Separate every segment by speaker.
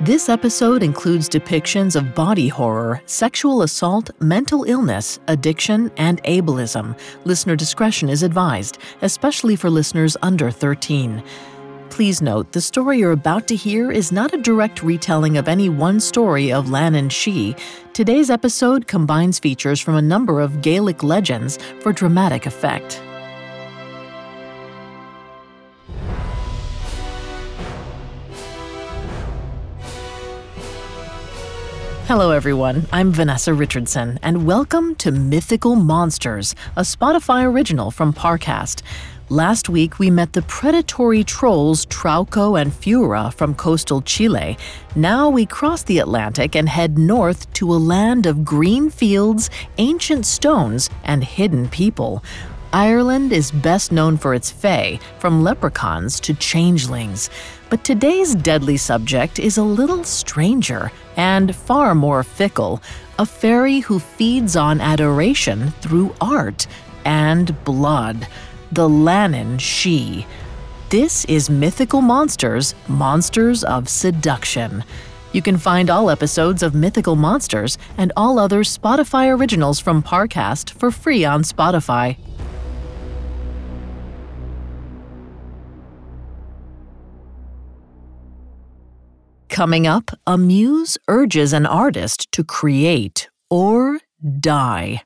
Speaker 1: This episode includes depictions of body horror, sexual assault, mental illness, addiction, and ableism. Listener discretion is advised, especially for listeners under 13. Please note the story you're about to hear is not a direct retelling of any one story of Leanan Sídhe. Today's episode combines features from a number of Gaelic legends for dramatic effect. Hello, everyone. I'm Vanessa Richardson, and welcome to Mythical Monsters, a Spotify original from Parcast. Last week, we met the predatory trolls Trauco and Fiura from coastal Chile. Now we cross the Atlantic and head north to a land of green fields, ancient stones, and hidden people. Ireland is best known for its fae, from leprechauns to changelings. But today's deadly subject is a little stranger and far more fickle a fairy who feeds on adoration through art and blood. The Leanan Sídhe. This is Mythical Monsters Monsters of Seduction. You can find all episodes of Mythical Monsters and all other Spotify originals from Parcast for free on Spotify. Coming up, a muse urges an artist to create or die.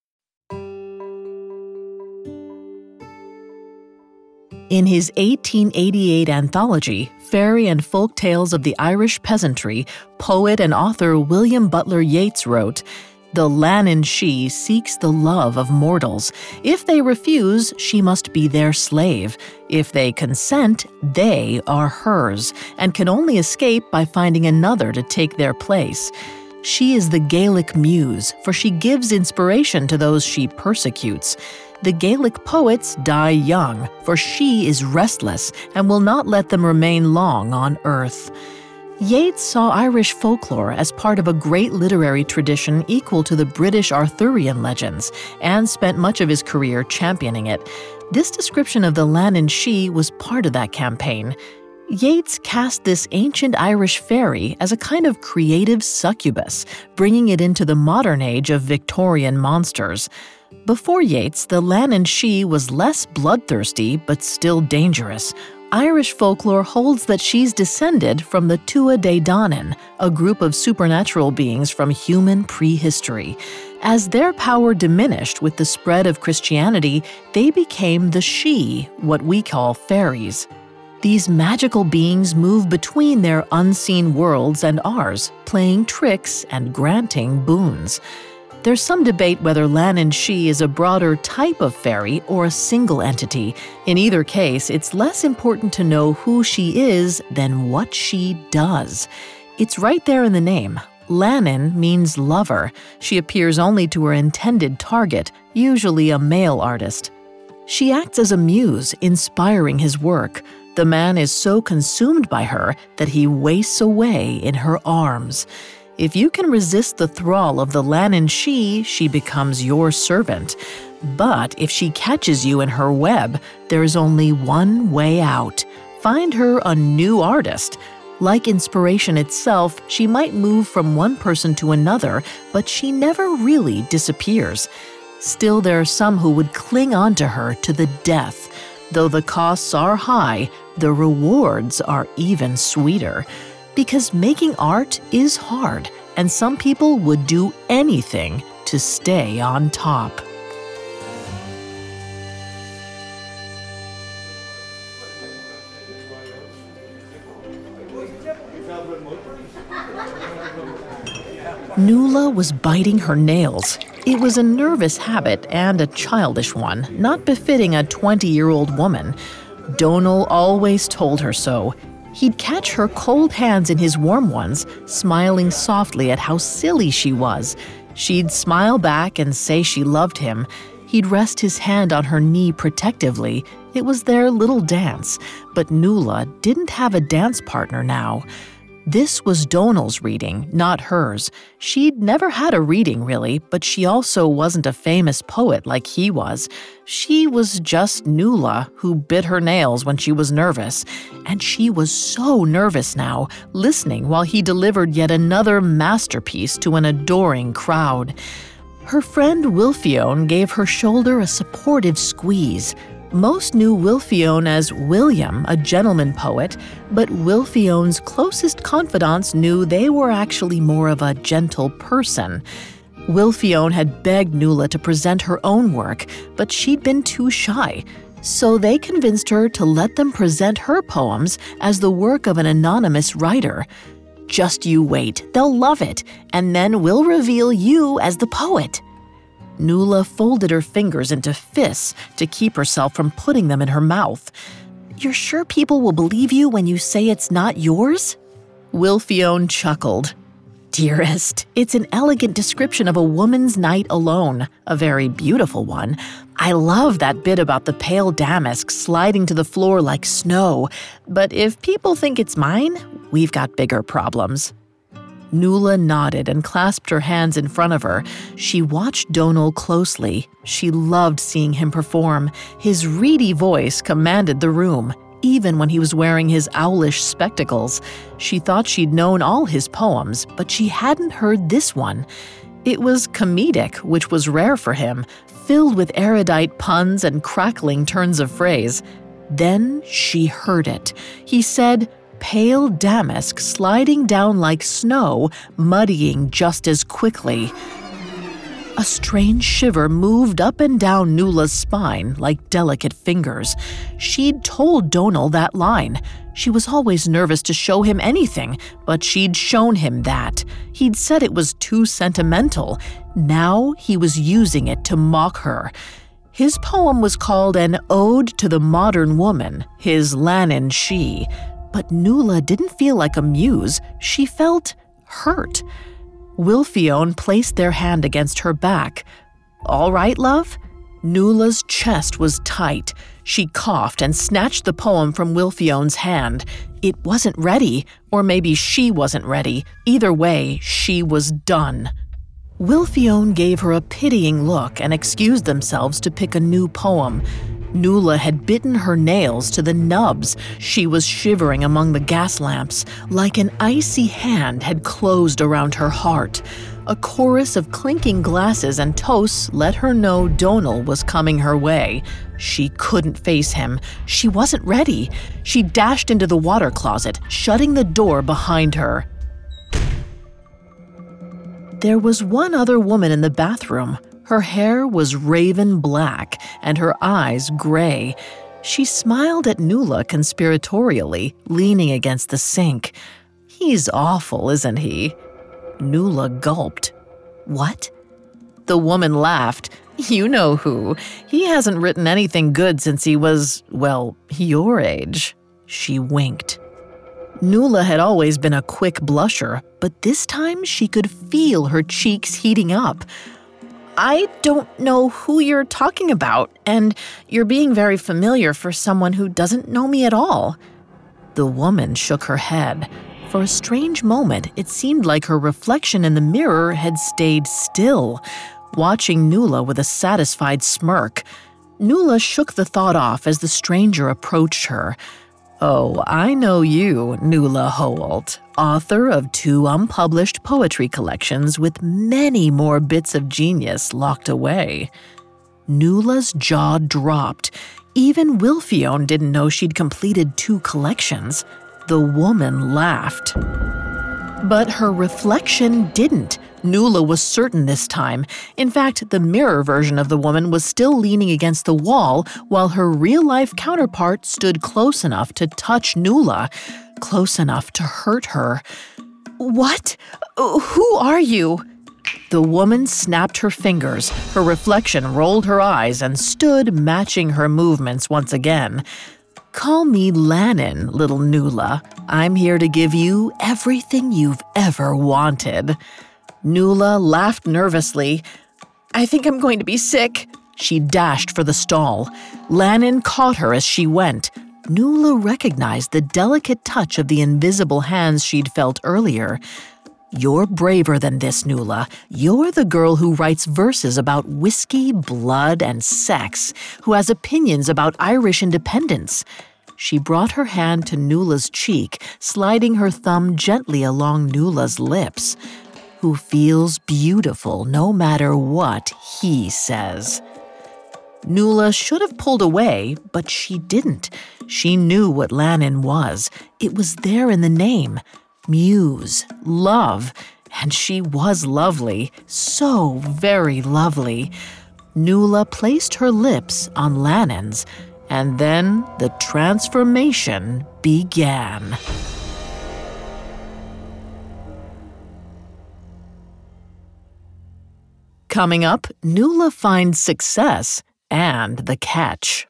Speaker 1: In his 1888 anthology, Fairy and Folk Tales of the Irish Peasantry, poet and author William Butler Yeats wrote, The Leanan Sídhe seeks the love of mortals. If they refuse, she must be their slave. If they consent, they are hers, and can only escape by finding another to take their place. She is the Gaelic muse, for she gives inspiration to those she persecutes. The Gaelic poets die young, for she is restless and will not let them remain long on earth. Yeats saw Irish folklore as part of a great literary tradition equal to the British Arthurian legends, and spent much of his career championing it. This description of the Leanan Sídhe was part of that campaign. Yeats cast this ancient Irish fairy as a kind of creative succubus, bringing it into the modern age of Victorian monsters. Before Yeats, the Leanan Sídhe was less bloodthirsty but still dangerous. Irish folklore holds that she's descended from the Tuatha Dé Danann, a group of supernatural beings from human prehistory. As their power diminished with the spread of Christianity, they became the Sídhe, what we call fairies. These magical beings move between their unseen worlds and ours, playing tricks and granting boons. There's some debate whether Leanan Sídhe is a broader type of fairy or a single entity. In either case, it's less important to know who she is than what she does. It's right there in the name. Leanan means lover. She appears only to her intended target, usually a male artist. She acts as a muse, inspiring his work. The man is so consumed by her that he wastes away in her arms. If you can resist the thrall of the Leanan Sídhe, she becomes your servant. But if she catches you in her web, there is only one way out. Find her a new artist. Like inspiration itself, she might move from one person to another, but she never really disappears. Still, there are some who would cling on to her to the death. Though the costs are high, the rewards are even sweeter because making art is hard, and some people would do anything to stay on top. Nuala was biting her nails. It was a nervous habit and a childish one, not befitting a 20 year old woman. Donal always told her so, He'd catch her cold hands in his warm ones, smiling softly at how silly she was. She'd smile back and say she loved him. He'd rest his hand on her knee protectively. It was their little dance, but Nuala didn't have a dance partner now. This was Donal's reading, not hers. She'd never had a reading, really, but she also wasn't a famous poet like he was. She was just Nuala, who bit her nails when she was nervous. And she was so nervous now, listening while he delivered yet another masterpiece to an adoring crowd. Her friend Wilfione gave her shoulder a supportive squeeze. Most knew Wilfione as William, a gentleman poet, but Wilfione's closest confidants knew they were actually more of a gentle person. Wilfione had begged Nuala to present her own work, but she'd been too shy. So they convinced her to let them present her poems as the work of an anonymous writer. Just you wait, they'll love it, and then we'll reveal you as the poet. Nuala folded her fingers into fists to keep herself from putting them in her mouth. You're sure people will believe you when you say it's not yours? Wilfione chuckled. Dearest, it's an elegant description of a woman's night alone, a very beautiful one. I love that bit about the pale damask sliding to the floor like snow, but if people think it's mine, we've got bigger problems. Nuala nodded and clasped her hands in front of her. She watched Donal closely. She loved seeing him perform. His reedy voice commanded the room, even when he was wearing his owlish spectacles. She thought she'd known all his poems, but she hadn't heard this one. It was comedic, which was rare for him, filled with erudite puns and crackling turns of phrase. Then she heard it. He said, pale damask sliding down like snow, muddying just as quickly. A strange shiver moved up and down Nuala's spine like delicate fingers. She'd told Donal that line. She was always nervous to show him anything, but she'd shown him that. He'd said it was too sentimental. Now he was using it to mock her. His poem was called An Ode to the Modern Woman, his Leanan Sídhe. But Nuala didn't feel like a muse, she felt hurt. Wilfione placed their hand against her back. All right, love? Nuala's chest was tight. She coughed and snatched the poem from Wilfione's hand. It wasn't ready, or maybe she wasn't ready. Either way, she was done. Wilfione gave her a pitying look and excused themselves to pick a new poem. Nuala had bitten her nails to the nubs. She was shivering among the gas lamps, like an icy hand had closed around her heart. A chorus of clinking glasses and toasts let her know Donal was coming her way. She couldn't face him. She wasn't ready. She dashed into the water closet, shutting the door behind her. There was one other woman in the bathroom. Her hair was raven black and her eyes gray. She smiled at Nuala conspiratorially, leaning against the sink. He's awful, isn't he? Nuala gulped. What? The woman laughed. You know who. He hasn't written anything good since he was, well, your age. She winked. Nuala had always been a quick blusher, but this time she could feel her cheeks heating up. I don't know who you're talking about, and you're being very familiar for someone who doesn't know me at all. The woman shook her head. For a strange moment, it seemed like her reflection in the mirror had stayed still, watching Nuala with a satisfied smirk. Nuala shook the thought off as the stranger approached her. Oh, I know you, Nuala Holt, author of two unpublished poetry collections with many more bits of genius locked away. Nuala's jaw dropped. Even Wilfione didn't know she'd completed two collections. The woman laughed. But her reflection didn't. Nuala was certain this time. In fact, the mirror version of the woman was still leaning against the wall, while her real life counterpart stood close enough to touch Nuala, close enough to hurt her. What? Who are you? The woman snapped her fingers. Her reflection rolled her eyes and stood matching her movements once again. Call me Leanan, little Nuala. I'm here to give you everything you've ever wanted. Nuala laughed nervously. I think I'm going to be sick. She dashed for the stall. Leanan caught her as she went. Nuala recognized the delicate touch of the invisible hands she'd felt earlier. You're braver than this, Nuala. You're the girl who writes verses about whiskey, blood, and sex, who has opinions about Irish independence. She brought her hand to Nuala's cheek, sliding her thumb gently along Nuala's lips. Who feels beautiful no matter what he says. Nuala should have pulled away, but she didn't. She knew what Leanan was. It was there in the name Muse, love, and she was lovely, so very lovely. Nuala placed her lips on Leanan's, and then the transformation began. Coming up, Nuala finds success and the catch.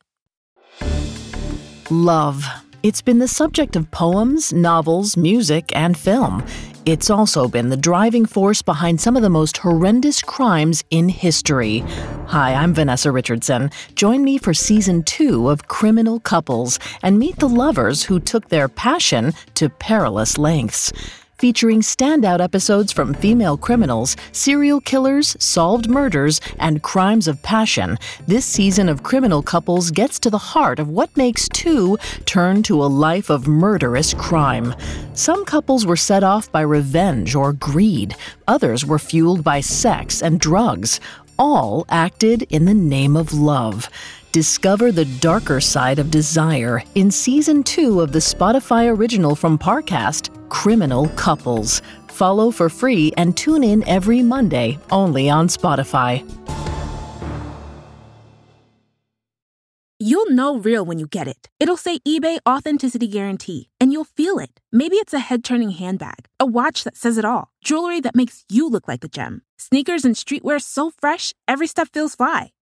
Speaker 1: Love. It's been the subject of poems, novels, music, and film. It's also been the driving force behind some of the most horrendous crimes in history. Hi, I'm Vanessa Richardson. Join me for season two of Criminal Couples and meet the lovers who took their passion to perilous lengths featuring standout episodes from female criminals, serial killers, solved murders, and crimes of passion. This season of Criminal Couples gets to the heart of what makes two turn to a life of murderous crime. Some couples were set off by revenge or greed, others were fueled by sex and drugs. All acted in the name of love. Discover the darker side of desire in season two of the Spotify original from Parcast, Criminal Couples. Follow for free and tune in every Monday only on Spotify.
Speaker 2: You'll know real when you get it. It'll say eBay Authenticity Guarantee, and you'll feel it. Maybe it's a head turning handbag, a watch that says it all, jewelry that makes you look like a gem, sneakers and streetwear so fresh, every step feels fly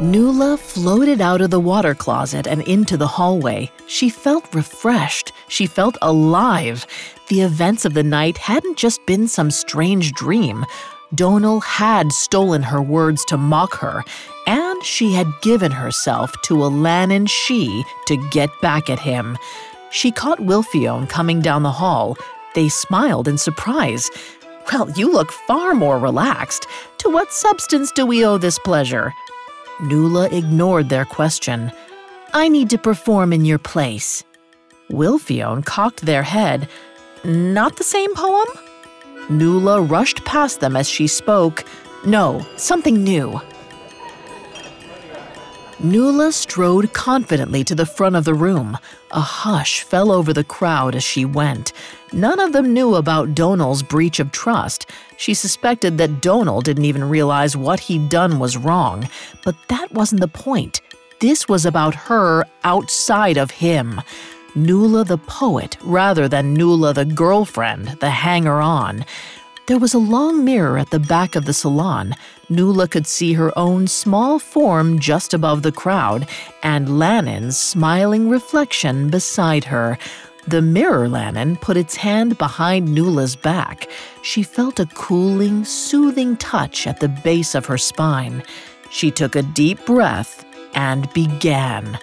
Speaker 1: Nuala floated out of the water closet and into the hallway. She felt refreshed. She felt alive. The events of the night hadn't just been some strange dream. Donal had stolen her words to mock her, and she had given herself to a Leanan Sídhe to get back at him. She caught Wilfione coming down the hall. They smiled in surprise. Well, you look far more relaxed. To what substance do we owe this pleasure? Nuala ignored their question. I need to perform in your place. Wilfione cocked their head. Not the same poem? Nuala rushed past them as she spoke. No, something new. Nuala strode confidently to the front of the room. A hush fell over the crowd as she went. None of them knew about Donal's breach of trust. She suspected that Donal didn't even realize what he'd done was wrong. But that wasn't the point. This was about her outside of him. Nuala the poet rather than Nuala the girlfriend, the hanger on. There was a long mirror at the back of the salon. Nuala could see her own small form just above the crowd, and Leanan's smiling reflection beside her. The mirror Leanan put its hand behind Nuala's back. She felt a cooling, soothing touch at the base of her spine. She took a deep breath and began.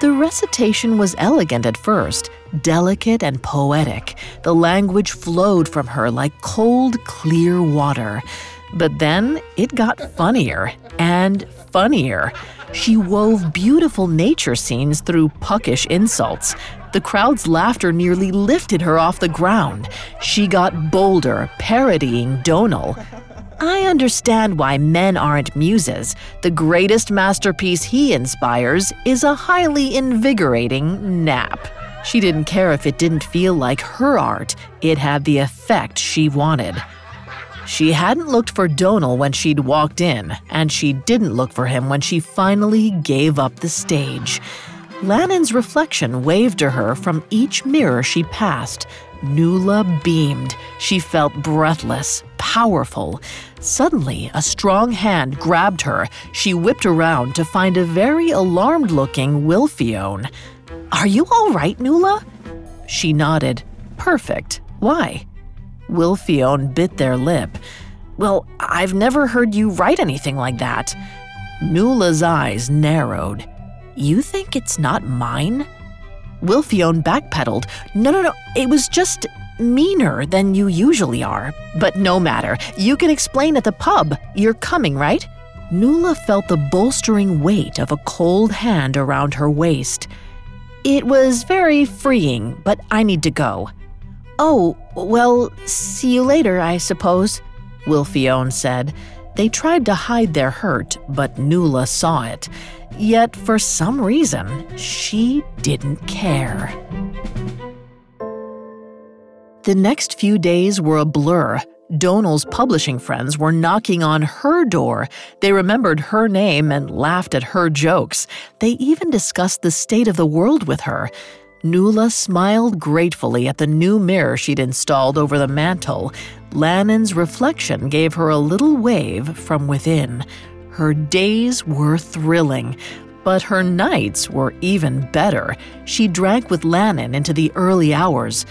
Speaker 1: The recitation was elegant at first, delicate and poetic. The language flowed from her like cold, clear water. But then it got funnier and funnier. She wove beautiful nature scenes through puckish insults. The crowd's laughter nearly lifted her off the ground. She got bolder, parodying Donal. I understand why men aren't muses. The greatest masterpiece he inspires is a highly invigorating nap. She didn't care if it didn't feel like her art, it had the effect she wanted. She hadn't looked for Donal when she'd walked in, and she didn't look for him when she finally gave up the stage. Leanan's reflection waved to her from each mirror she passed. Nuala beamed. She felt breathless, powerful. Suddenly, a strong hand grabbed her. She whipped around to find a very alarmed looking Wilfione. Are you all right, Nuala? She nodded. Perfect. Why? Wilfione bit their lip. Well, I've never heard you write anything like that. Nuala's eyes narrowed. You think it's not mine? Wilfione backpedaled. No, no, no, it was just meaner than you usually are. But no matter, you can explain at the pub. You're coming, right? Nuala felt the bolstering weight of a cold hand around her waist. It was very freeing, but I need to go. Oh, well, see you later, I suppose, Wilfione said. They tried to hide their hurt, but Nuala saw it. Yet, for some reason, she didn't care. The next few days were a blur. Donal's publishing friends were knocking on her door. They remembered her name and laughed at her jokes. They even discussed the state of the world with her. Nuala smiled gratefully at the new mirror she'd installed over the mantel. Leanan's reflection gave her a little wave from within. Her days were thrilling, but her nights were even better. She drank with Leanan into the early hours.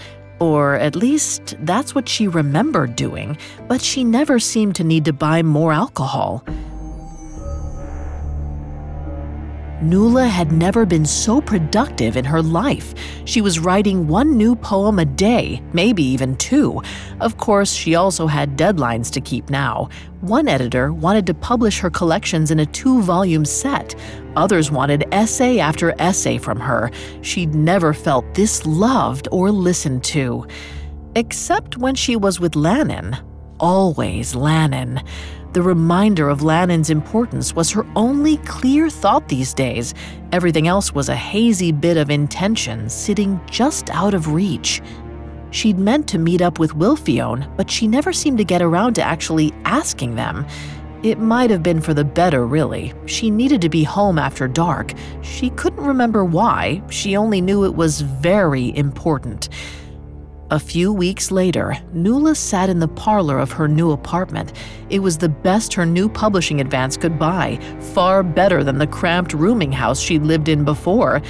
Speaker 1: Or at least that's what she remembered doing, but she never seemed to need to buy more alcohol. Nuala had never been so productive in her life. She was writing one new poem a day, maybe even two. Of course, she also had deadlines to keep now. One editor wanted to publish her collections in a two volume set. Others wanted essay after essay from her. She'd never felt this loved or listened to. Except when she was with Leanan. Always Leanan. The reminder of Leanan's importance was her only clear thought these days. Everything else was a hazy bit of intention sitting just out of reach. She'd meant to meet up with Wilfione, but she never seemed to get around to actually asking them. It might have been for the better, really. She needed to be home after dark. She couldn't remember why, she only knew it was very important. A few weeks later, Nuala sat in the parlor of her new apartment. It was the best her new publishing advance could buy, far better than the cramped rooming house she'd lived in before.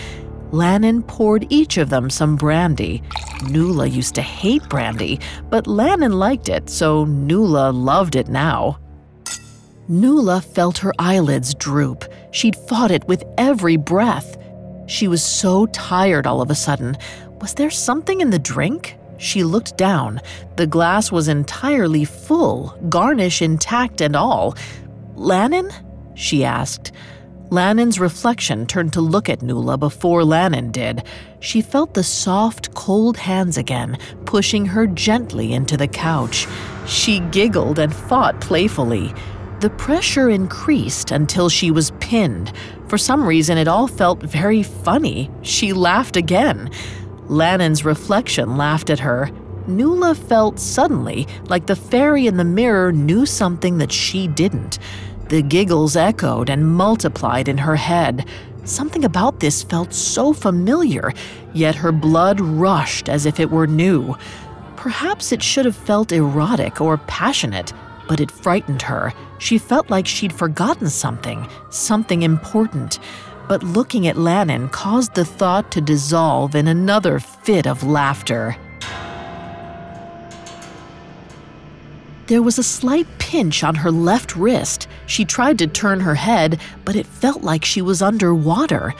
Speaker 1: Leanan poured each of them some brandy. Nuala used to hate brandy, but Leanan liked it, so Nuala loved it now. Nuala felt her eyelids droop. She'd fought it with every breath. She was so tired all of a sudden. Was there something in the drink? She looked down. The glass was entirely full, garnish intact and all. Leanan? she asked. Leanan's reflection turned to look at Nuala before Leanan did. She felt the soft, cold hands again, pushing her gently into the couch. She giggled and fought playfully. The pressure increased until she was pinned. For some reason, it all felt very funny. She laughed again. Leanan's reflection laughed at her. Nuala felt suddenly like the fairy in the mirror knew something that she didn't. The giggles echoed and multiplied in her head. Something about this felt so familiar, yet her blood rushed as if it were new. Perhaps it should have felt erotic or passionate, but it frightened her. She felt like she'd forgotten something, something important but looking at Leanan caused the thought to dissolve in another fit of laughter. There was a slight pinch on her left wrist. She tried to turn her head, but it felt like she was underwater.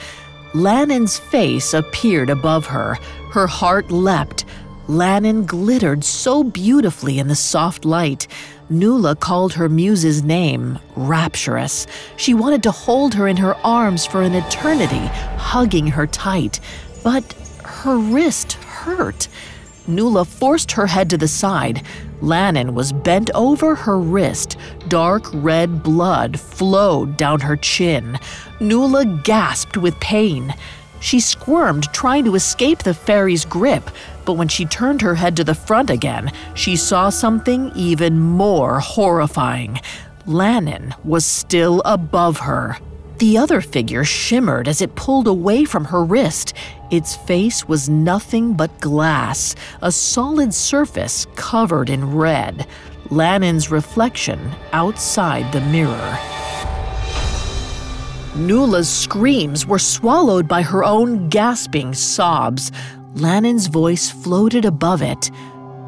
Speaker 1: Leanan's face appeared above her. Her heart leapt. Leanan glittered so beautifully in the soft light. Nuala called her muse's name, rapturous. She wanted to hold her in her arms for an eternity, hugging her tight. But her wrist hurt. Nuala forced her head to the side. Leanan was bent over her wrist. Dark red blood flowed down her chin. Nuala gasped with pain. She squirmed, trying to escape the fairy's grip. But when she turned her head to the front again, she saw something even more horrifying. Leanan was still above her. The other figure shimmered as it pulled away from her wrist. Its face was nothing but glass, a solid surface covered in red. Leanan's reflection outside the mirror. Nuala's screams were swallowed by her own gasping sobs. Leanan's voice floated above it.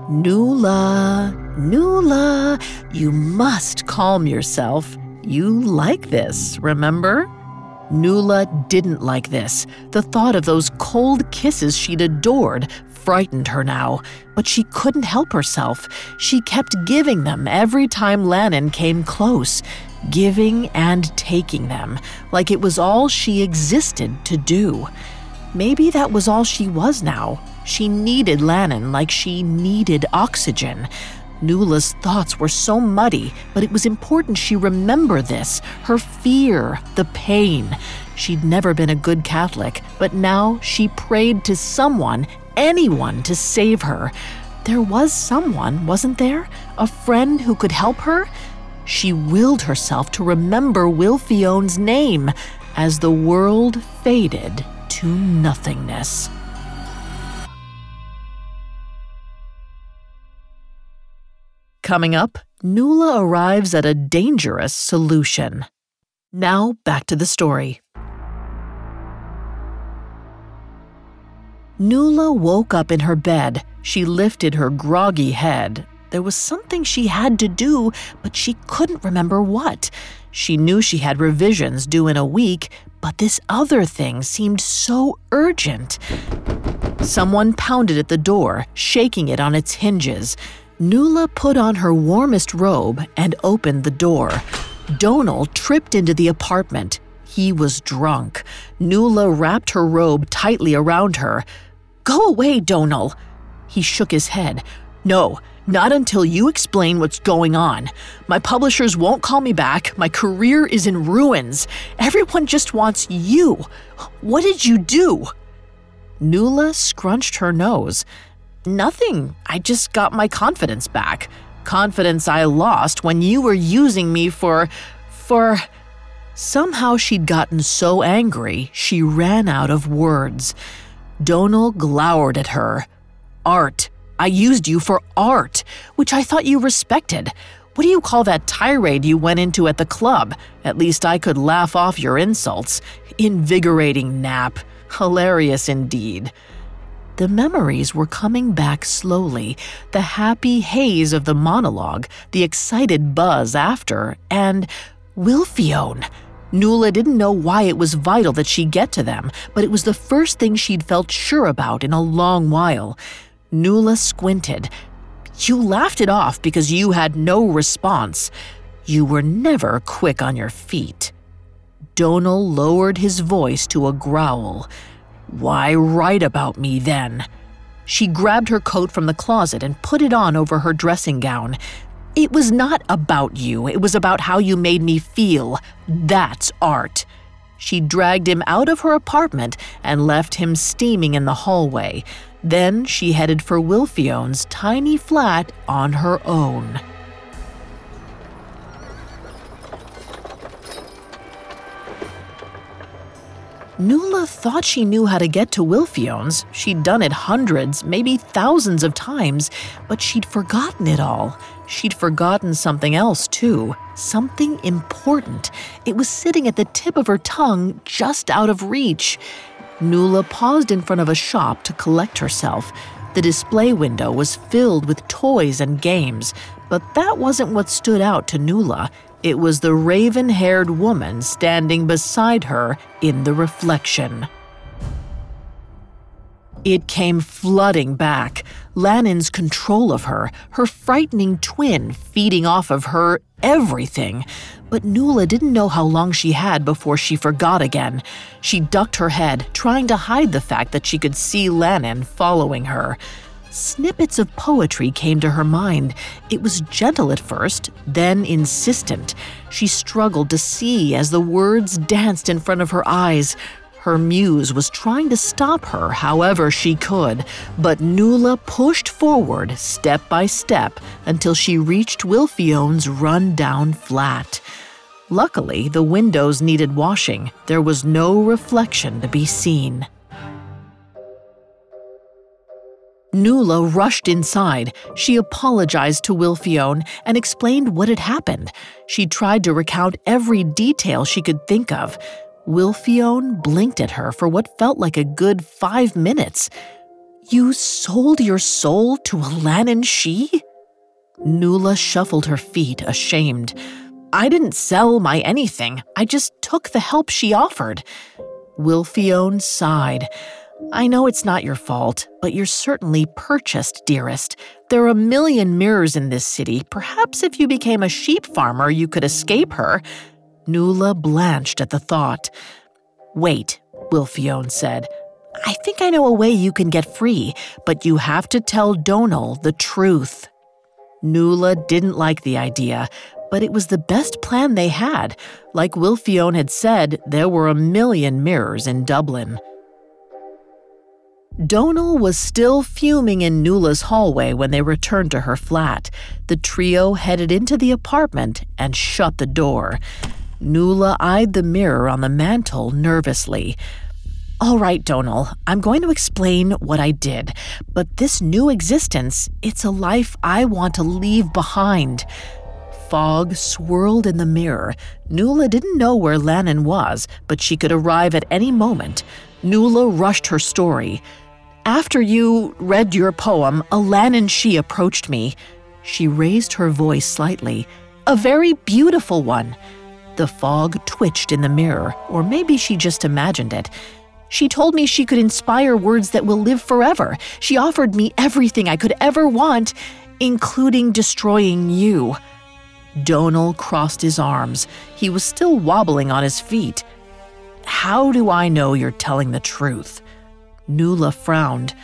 Speaker 1: Nuala, Nuala, you must calm yourself. You like this, remember? Nuala didn't like this. The thought of those cold kisses she'd adored frightened her now, but she couldn't help herself. She kept giving them every time Leanan came close, giving and taking them, like it was all she existed to do. Maybe that was all she was now. She needed Leanan like she needed oxygen. Nuala's thoughts were so muddy, but it was important she remember this her fear, the pain. She'd never been a good Catholic, but now she prayed to someone, anyone, to save her. There was someone, wasn't there? A friend who could help her? She willed herself to remember Wilfione's name as the world faded to nothingness. Coming up, Nuala arrives at a dangerous solution. Now, back to the story. Nuala woke up in her bed. She lifted her groggy head. There was something she had to do, but she couldn't remember what. She knew she had revisions due in a week, but this other thing seemed so urgent. Someone pounded at the door, shaking it on its hinges. Nuala put on her warmest robe and opened the door. Donal tripped into the apartment. He was drunk. Nuala wrapped her robe tightly around her. Go away, Donal. He shook his head. No, not until you explain what's going on. My publishers won't call me back. My career is in ruins. Everyone just wants you. What did you do? Nuala scrunched her nose. Nothing. I just got my confidence back. Confidence I lost when you were using me for. for. Somehow she'd gotten so angry, she ran out of words. Donal glowered at her. Art. I used you for art, which I thought you respected. What do you call that tirade you went into at the club? At least I could laugh off your insults. Invigorating nap. Hilarious indeed. The memories were coming back slowly the happy haze of the monologue, the excited buzz after, and Wilfione. Nuala didn't know why it was vital that she get to them, but it was the first thing she'd felt sure about in a long while. Nuala squinted. You laughed it off because you had no response. You were never quick on your feet. Donal lowered his voice to a growl. Why write about me then? She grabbed her coat from the closet and put it on over her dressing gown. It was not about you, it was about how you made me feel. That's art. She dragged him out of her apartment and left him steaming in the hallway. Then she headed for Wilfione's tiny flat on her own. Nuala thought she knew how to get to Wilfione's. She'd done it hundreds, maybe thousands of times, but she'd forgotten it all. She'd forgotten something else, too. Something important. It was sitting at the tip of her tongue, just out of reach. Nuala paused in front of a shop to collect herself. The display window was filled with toys and games, but that wasn't what stood out to Nuala. It was the raven haired woman standing beside her in the reflection. It came flooding back. Leanan's control of her, her frightening twin feeding off of her everything. But Nuala didn't know how long she had before she forgot again. She ducked her head, trying to hide the fact that she could see Leanan following her. Snippets of poetry came to her mind. It was gentle at first, then insistent. She struggled to see as the words danced in front of her eyes. Her muse was trying to stop her however she could, but Nuala pushed forward step by step until she reached Wilfione's run-down flat. Luckily, the windows needed washing. There was no reflection to be seen. Nuala rushed inside. She apologized to Wilfione and explained what had happened. She tried to recount every detail she could think of. Wilfione blinked at her for what felt like a good five minutes. You sold your soul to a Alanin she? Nuala shuffled her feet, ashamed. I didn't sell my anything. I just took the help she offered. Wilfione sighed. I know it's not your fault, but you're certainly purchased, dearest. There are a million mirrors in this city. Perhaps if you became a sheep farmer, you could escape her. Nuala blanched at the thought. Wait, Wilfione said. I think I know a way you can get free, but you have to tell Donal the truth. Nuala didn't like the idea, but it was the best plan they had. Like Wilfione had said, there were a million mirrors in Dublin. Donal was still fuming in Nuala's hallway when they returned to her flat. The trio headed into the apartment and shut the door. Nuala eyed the mirror on the mantel nervously. All right, Donal, I'm going to explain what I did, but this new existence, it's a life I want to leave behind. Fog swirled in the mirror. Nuala didn't know where Leanan was, but she could arrive at any moment. Nuala rushed her story. After you read your poem, Alanin she approached me. She raised her voice slightly. A very beautiful one. The fog twitched in the mirror, or maybe she just imagined it. She told me she could inspire words that will live forever. She offered me everything I could ever want, including destroying you. Donal crossed his arms. He was still wobbling on his feet. How do I know you're telling the truth? Nuala frowned.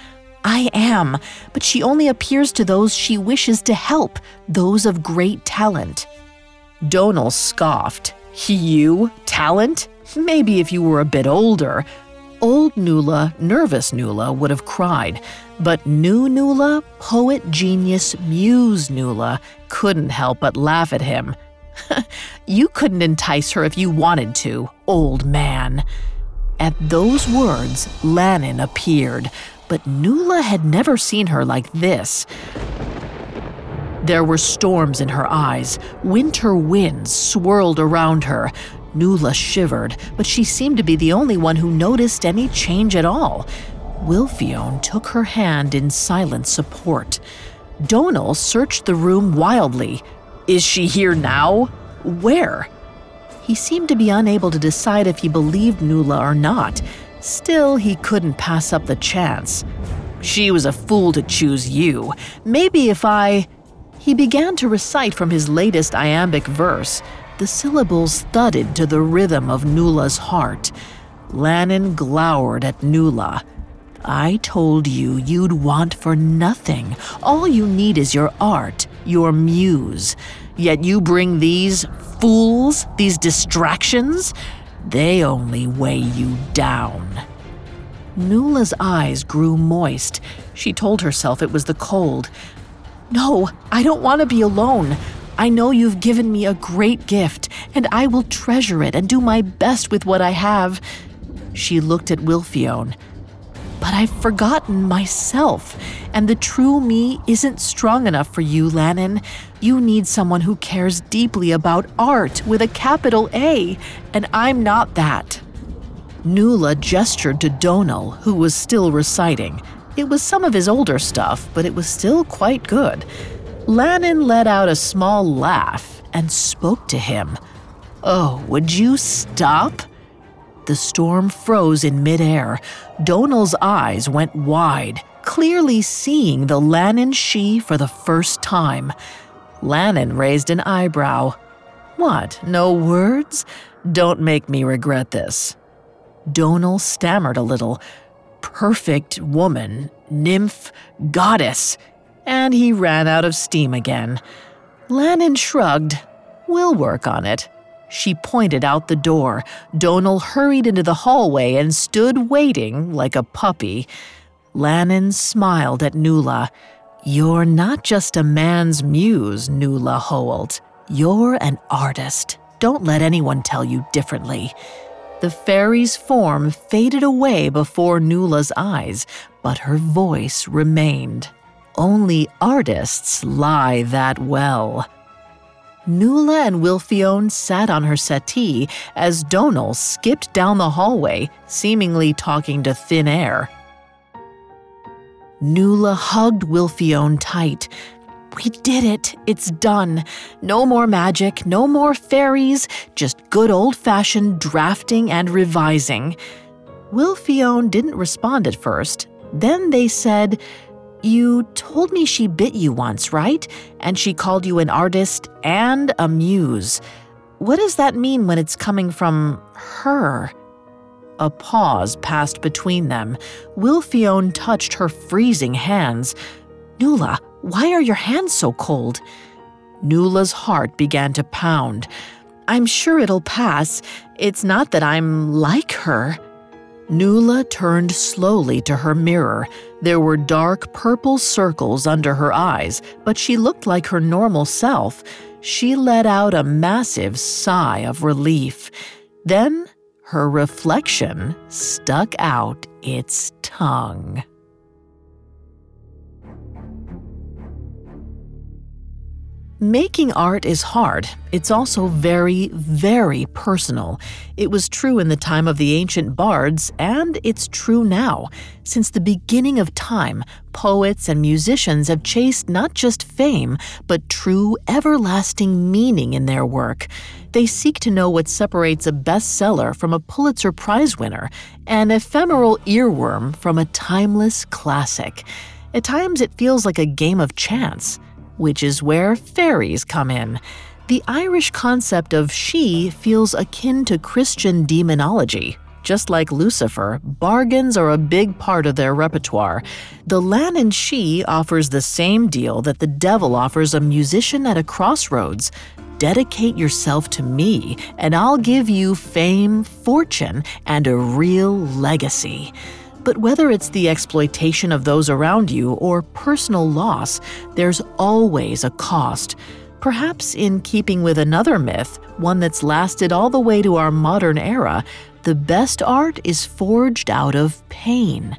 Speaker 1: I am, but she only appears to those she wishes to help, those of great talent. Donal scoffed. You? Talent? Maybe if you were a bit older. Old Nuala, nervous Nuala, would have cried, but new Nuala, poet genius muse Nuala, couldn't help but laugh at him. you couldn't entice her if you wanted to, old man. At those words, Leanan appeared, but Nuala had never seen her like this. There were storms in her eyes. Winter winds swirled around her. Nuala shivered, but she seemed to be the only one who noticed any change at all. Wilfione took her hand in silent support. Donal searched the room wildly. Is she here now? Where? He seemed to be unable to decide if he believed Nuala or not. Still, he couldn't pass up the chance. She was a fool to choose you. Maybe if I. He began to recite from his latest iambic verse. The syllables thudded to the rhythm of Nuala's heart. Leanan glowered at Nuala. I told you you'd want for nothing. All you need is your art, your muse. Yet you bring these fools, these distractions, they only weigh you down. Nuala's eyes grew moist. She told herself it was the cold. No, I don't want to be alone. I know you've given me a great gift, and I will treasure it and do my best with what I have. She looked at Wilfione. But I've forgotten myself, and the true me isn't strong enough for you, Leanan. You need someone who cares deeply about art with a capital A, and I'm not that. Nuala gestured to Donal, who was still reciting. It was some of his older stuff, but it was still quite good. Leanan let out a small laugh and spoke to him. Oh, would you stop? The storm froze in midair. Donal's eyes went wide, clearly seeing the Leanan Sídhe for the first time. Leanan raised an eyebrow. What, no words? Don't make me regret this. Donal stammered a little. Perfect woman, nymph, goddess. And he ran out of steam again. Leanan shrugged. We'll work on it. She pointed out the door. Donal hurried into the hallway and stood waiting like a puppy. Leanan smiled at Nuala. You're not just a man's muse, Nuala Holt. You're an artist. Don't let anyone tell you differently. The fairy's form faded away before Nuala's eyes, but her voice remained. Only artists lie that well. Nuala and Wilfione sat on her settee as Donal skipped down the hallway, seemingly talking to thin air. Nuala hugged Wilfione tight. We did it. It's done. No more magic, no more fairies, just good old fashioned drafting and revising. Wilfione didn't respond at first. Then they said, You told me she bit you once, right? And she called you an artist and a muse. What does that mean when it's coming from her? A pause passed between them. Wilfione touched her freezing hands. Nuala, why are your hands so cold? Nuala's heart began to pound. I'm sure it'll pass. It's not that I'm like her. Nuala turned slowly to her mirror. There were dark purple circles under her eyes, but she looked like her normal self. She let out a massive sigh of relief. Then her reflection stuck out its tongue. Making art is hard. It's also very, very personal. It was true in the time of the ancient bards, and it's true now. Since the beginning of time, poets and musicians have chased not just fame, but true, everlasting meaning in their work. They seek to know what separates a bestseller from a Pulitzer Prize winner, an ephemeral earworm from a timeless classic. At times, it feels like a game of chance which is where fairies come in. The Irish concept of Sídhe feels akin to Christian demonology. Just like Lucifer, bargains are a big part of their repertoire. The Leanan Sídhe offers the same deal that the devil offers a musician at a crossroads. Dedicate yourself to me, and I'll give you fame, fortune, and a real legacy. But whether it's the exploitation of those around you or personal loss, there's always a cost. Perhaps in keeping with another myth, one that's lasted all the way to our modern era, the best art is forged out of pain.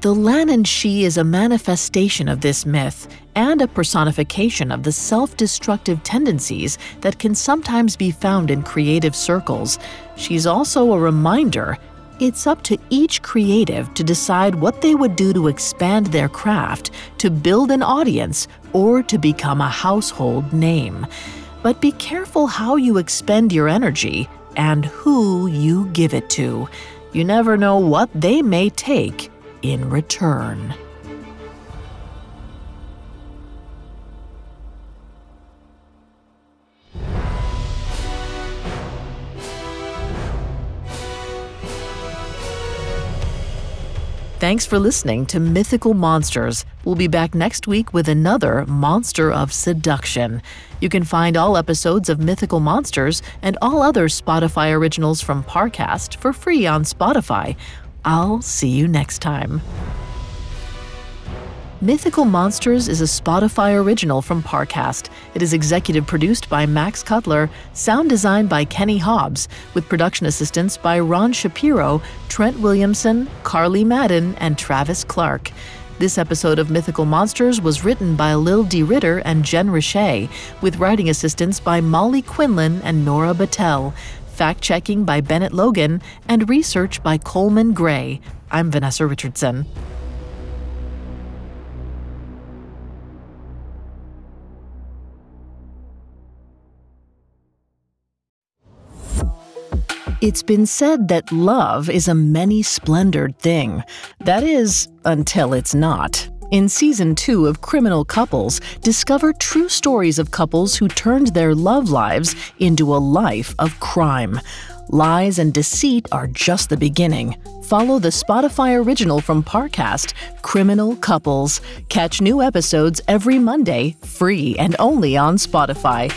Speaker 1: The Leanan Sídhe is a manifestation of this myth and a personification of the self destructive tendencies that can sometimes be found in creative circles. She's also a reminder it's up to each creative to decide what they would do to expand their craft, to build an audience, or to become a household name. But be careful how you expend your energy and who you give it to. You never know what they may take in return. Thanks for listening to Mythical Monsters. We'll be back next week with another Monster of Seduction. You can find all episodes of Mythical Monsters and all other Spotify originals from Parcast for free on Spotify. I'll see you next time. Mythical Monsters is a Spotify original from Parcast. It is executive produced by Max Cutler, sound designed by Kenny Hobbs, with production assistance by Ron Shapiro, Trent Williamson, Carly Madden, and Travis Clark. This episode of Mythical Monsters was written by Lil D. Ritter and Jen Richey, with writing assistance by Molly Quinlan and Nora Battelle, fact checking by Bennett Logan, and research by Coleman Gray. I'm Vanessa Richardson. It's been said that love is a many splendored thing. That is, until it's not. In season two of Criminal Couples, discover true stories of couples who turned their love lives into a life of crime. Lies and deceit are just the beginning. Follow the Spotify original from Parcast, Criminal Couples. Catch new episodes every Monday, free and only on Spotify.